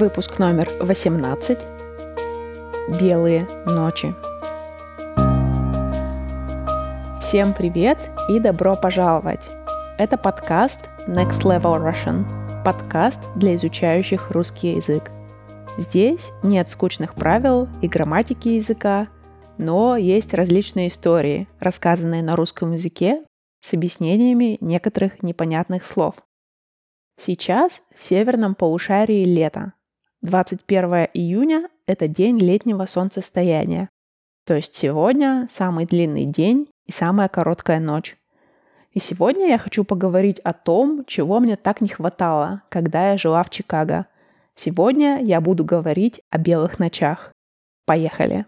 Выпуск номер 18. Белые ночи. Всем привет и добро пожаловать! Это подкаст Next Level Russian. Подкаст для изучающих русский язык. Здесь нет скучных правил и грамматики языка, но есть различные истории, рассказанные на русском языке с объяснениями некоторых непонятных слов. Сейчас в северном полушарии лето. 21 июня – это день летнего солнцестояния. То есть сегодня самый длинный день и самая короткая ночь. И сегодня я хочу поговорить о том, чего мне так не хватало, когда я жила в Чикаго. Сегодня я буду говорить о белых ночах. Поехали!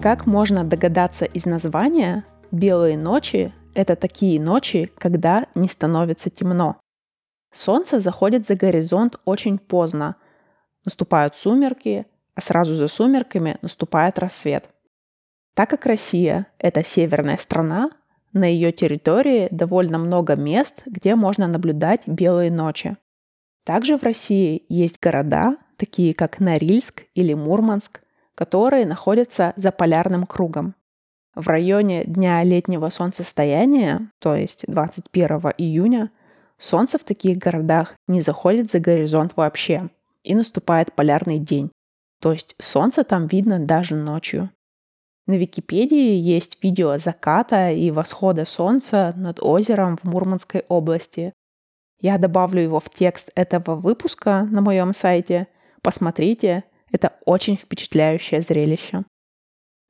Как можно догадаться из названия, белые ночи – это такие ночи, когда не становится темно. Солнце заходит за горизонт очень поздно. Наступают сумерки, а сразу за сумерками наступает рассвет. Так как Россия – это северная страна, на ее территории довольно много мест, где можно наблюдать белые ночи. Также в России есть города, такие как Норильск или Мурманск, которые находятся за полярным кругом. В районе дня летнего солнцестояния, то есть 21 июня, солнце в таких городах не заходит за горизонт вообще, и наступает полярный день. То есть солнце там видно даже ночью. На Википедии есть видео заката и восхода солнца над озером в Мурманской области. Я добавлю его в текст этого выпуска на моем сайте. Посмотрите, это очень впечатляющее зрелище.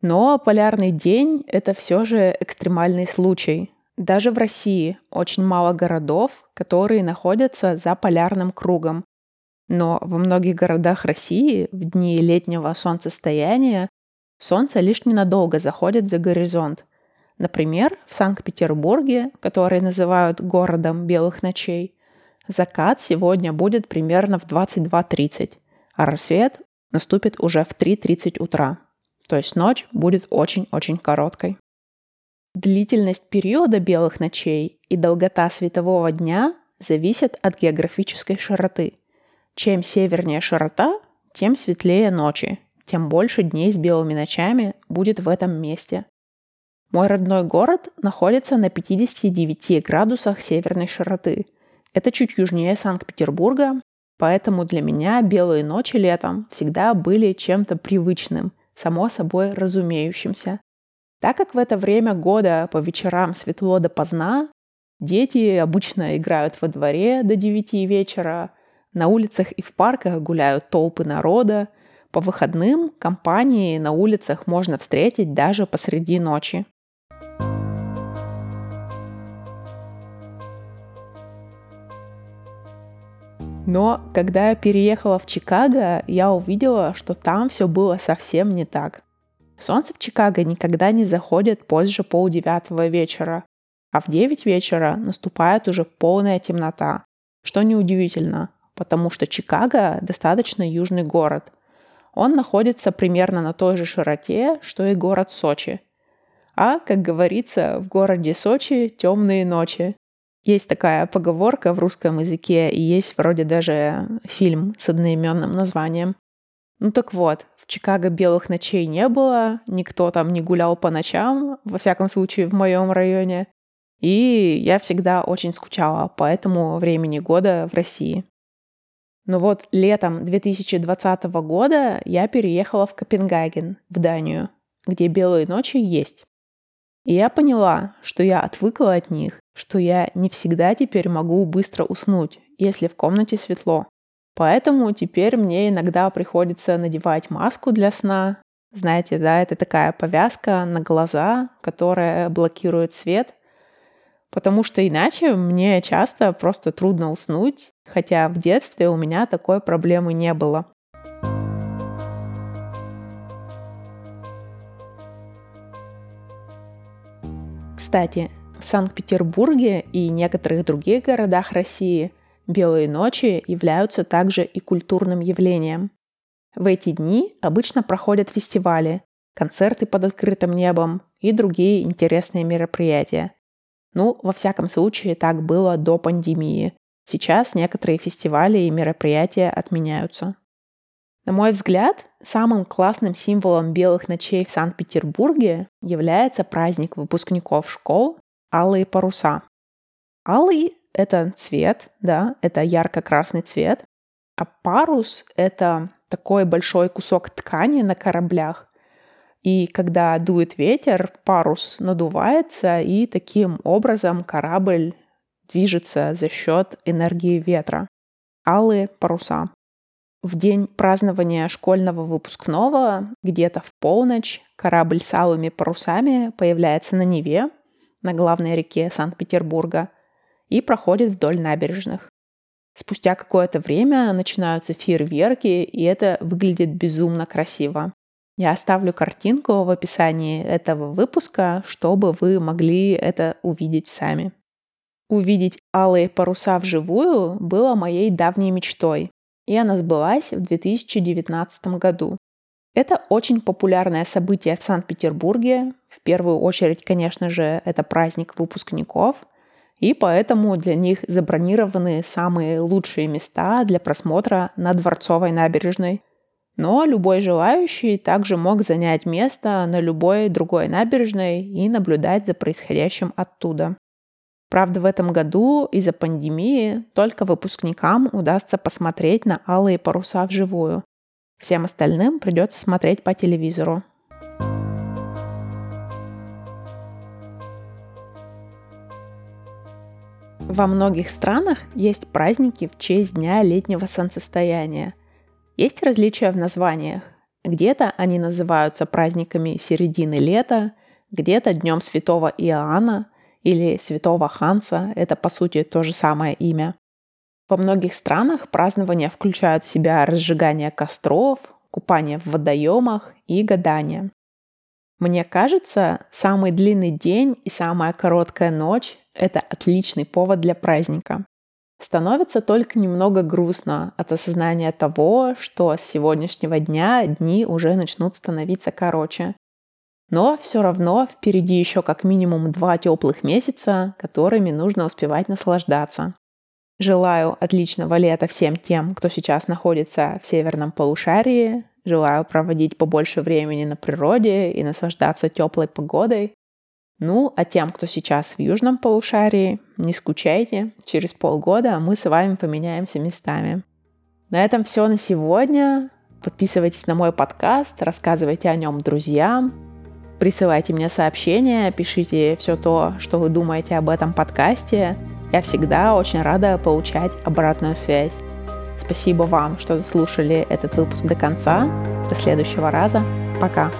Но полярный день – это все же экстремальный случай. Даже в России очень мало городов, которые находятся за полярным кругом. Но во многих городах России в дни летнего солнцестояния солнце лишь ненадолго заходит за горизонт. Например, в Санкт-Петербурге, который называют городом белых ночей, закат сегодня будет примерно в 22.30, а рассвет наступит уже в 3.30 утра. То есть ночь будет очень-очень короткой. Длительность периода белых ночей и долгота светового дня зависят от географической широты. Чем севернее широта, тем светлее ночи, тем больше дней с белыми ночами будет в этом месте. Мой родной город находится на 59 градусах северной широты. Это чуть южнее Санкт-Петербурга Поэтому для меня белые ночи летом всегда были чем-то привычным, само собой разумеющимся. Так как в это время года по вечерам светло допоздна, дети обычно играют во дворе до 9 вечера, на улицах и в парках гуляют толпы народа, по выходным компании на улицах можно встретить даже посреди ночи. Но когда я переехала в Чикаго, я увидела, что там все было совсем не так. Солнце в Чикаго никогда не заходит позже полдевятого вечера, а в 9 вечера наступает уже полная темнота, что неудивительно, потому что Чикаго достаточно южный город. Он находится примерно на той же широте, что и город Сочи. А, как говорится, в городе Сочи темные ночи. Есть такая поговорка в русском языке, и есть вроде даже фильм с одноименным названием. Ну так вот, в Чикаго белых ночей не было, никто там не гулял по ночам, во всяком случае в моем районе. И я всегда очень скучала по этому времени года в России. Но вот летом 2020 года я переехала в Копенгаген, в Данию, где белые ночи есть. И я поняла, что я отвыкла от них, что я не всегда теперь могу быстро уснуть, если в комнате светло. Поэтому теперь мне иногда приходится надевать маску для сна. Знаете, да, это такая повязка на глаза, которая блокирует свет. Потому что иначе мне часто просто трудно уснуть, хотя в детстве у меня такой проблемы не было. Кстати, в Санкт-Петербурге и некоторых других городах России белые ночи являются также и культурным явлением. В эти дни обычно проходят фестивали, концерты под открытым небом и другие интересные мероприятия. Ну, во всяком случае, так было до пандемии. Сейчас некоторые фестивали и мероприятия отменяются. На мой взгляд, самым классным символом белых ночей в Санкт-Петербурге является праздник выпускников школ «Алые паруса». Алый — это цвет, да, это ярко-красный цвет, а парус — это такой большой кусок ткани на кораблях. И когда дует ветер, парус надувается, и таким образом корабль движется за счет энергии ветра. Алые паруса. В день празднования школьного выпускного, где-то в полночь, корабль с алыми парусами появляется на Неве, на главной реке Санкт-Петербурга, и проходит вдоль набережных. Спустя какое-то время начинаются фейерверки, и это выглядит безумно красиво. Я оставлю картинку в описании этого выпуска, чтобы вы могли это увидеть сами. Увидеть алые паруса вживую было моей давней мечтой, и она сбылась в 2019 году. Это очень популярное событие в Санкт-Петербурге. В первую очередь, конечно же, это праздник выпускников, и поэтому для них забронированы самые лучшие места для просмотра на Дворцовой набережной. Но любой желающий также мог занять место на любой другой набережной и наблюдать за происходящим оттуда. Правда, в этом году из-за пандемии только выпускникам удастся посмотреть на алые паруса вживую. Всем остальным придется смотреть по телевизору. Во многих странах есть праздники в честь Дня летнего солнцестояния. Есть различия в названиях. Где-то они называются праздниками середины лета, где-то Днем Святого Иоанна, или святого Ханса, это по сути то же самое имя. Во многих странах празднования включают в себя разжигание костров, купание в водоемах и гадание. Мне кажется, самый длинный день и самая короткая ночь – это отличный повод для праздника. Становится только немного грустно от осознания того, что с сегодняшнего дня дни уже начнут становиться короче. Но все равно впереди еще как минимум два теплых месяца, которыми нужно успевать наслаждаться. Желаю отличного лета всем тем, кто сейчас находится в северном полушарии. Желаю проводить побольше времени на природе и наслаждаться теплой погодой. Ну, а тем, кто сейчас в южном полушарии, не скучайте, через полгода мы с вами поменяемся местами. На этом все на сегодня. Подписывайтесь на мой подкаст, рассказывайте о нем друзьям. Присылайте мне сообщения, пишите все то, что вы думаете об этом подкасте. Я всегда очень рада получать обратную связь. Спасибо вам, что слушали этот выпуск до конца. До следующего раза. Пока.